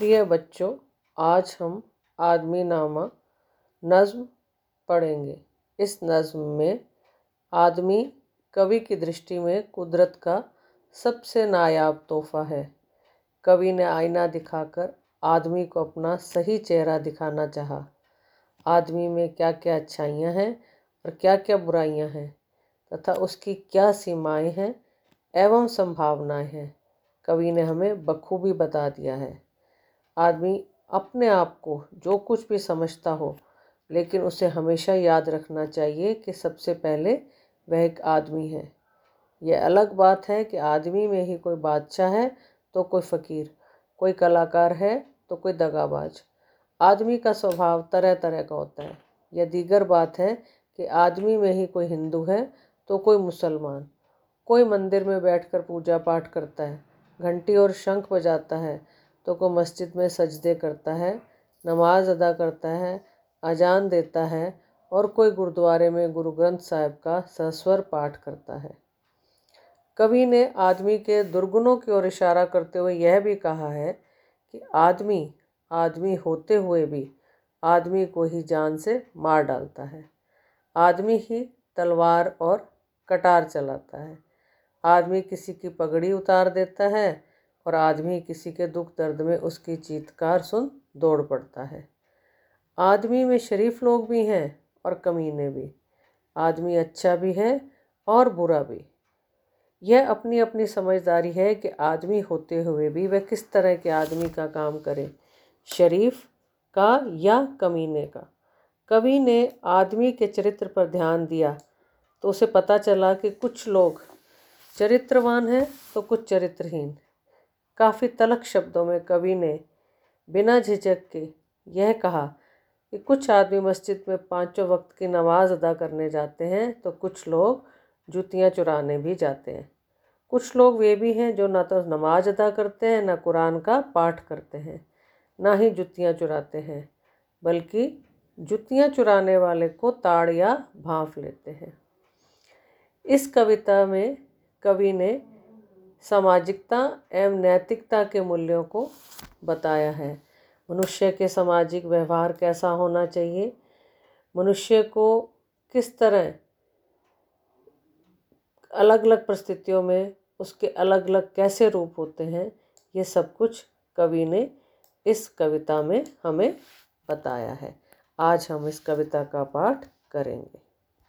प्रिय बच्चों, आज हम आदमी नामा नज़्म पढ़ेंगे। इस नज़्म में आदमी कवि की दृष्टि में कुदरत का सबसे नायाब तोहफ़ा है। कवि ने आईना दिखाकर आदमी को अपना सही चेहरा दिखाना चाहा। आदमी में क्या क्या अच्छाइयाँ हैं और क्या क्या बुराइयाँ हैं तथा उसकी क्या सीमाएँ हैं एवं संभावनाएँ हैं, कवि ने हमें बखूबी बता दिया है। आदमी अपने आप को जो कुछ भी समझता हो, लेकिन उसे हमेशा याद रखना चाहिए कि सबसे पहले वह एक आदमी है। यह अलग बात है कि आदमी में ही कोई बादशाह है तो कोई फ़कीर। कोई कलाकार है तो कोई दगाबाज। आदमी का स्वभाव तरह तरह का होता है। यह दीगर बात है कि आदमी में ही कोई हिंदू है तो कोई मुसलमान। कोई मंदिर में बैठकर पूजा पाठ करता है, घंटी और शंख बजाता है तो कोई मस्जिद में सजदे करता है, नमाज़ अदा करता है, अजान देता है और कोई गुरुद्वारे में गुरु ग्रंथ साहिब का सस्वर पाठ करता है। कवि ने आदमी के दुर्गुणों की ओर इशारा करते हुए यह भी कहा है कि आदमी आदमी होते हुए भी आदमी को ही जान से मार डालता है। आदमी ही तलवार और कटार चलाता है। आदमी किसी की पगड़ी उतार देता है और आदमी किसी के दुख दर्द में उसकी चीतकार सुन दौड़ पड़ता है। आदमी में शरीफ लोग भी हैं और कमीने भी। आदमी अच्छा भी है और बुरा भी। यह अपनी अपनी समझदारी है कि आदमी होते हुए भी वह किस तरह के आदमी का काम करे, शरीफ का या कमीने का। कवि ने आदमी के चरित्र पर ध्यान दिया तो उसे पता चला कि कुछ लोग चरित्रवान हैं तो कुछ चरित्रहीन। काफ़ी तलख शब्दों में कवि ने बिना झिझक के यह कहा कि कुछ आदमी मस्जिद में पाँचों वक्त की नमाज़ अदा करने जाते हैं तो कुछ लोग जूतियाँ चुराने भी जाते हैं। कुछ लोग वे भी हैं जो ना तो नमाज़ अदा करते हैं, ना कुरान का पाठ करते हैं, ना ही जुतियाँ चुराते हैं, बल्कि जुतियाँ चुराने वाले को ताड़ या भाँफ लेते हैं। इस कविता में कवि ने सामाजिकता एवं नैतिकता के मूल्यों को बताया है। मनुष्य के सामाजिक व्यवहार कैसा होना चाहिए? मनुष्य को किस तरह अलग अलग परिस्थितियों में उसके अलग अलग कैसे रूप होते हैं, ये सब कुछ कवि ने इस कविता में हमें बताया है। आज हम इस कविता का पाठ करेंगे।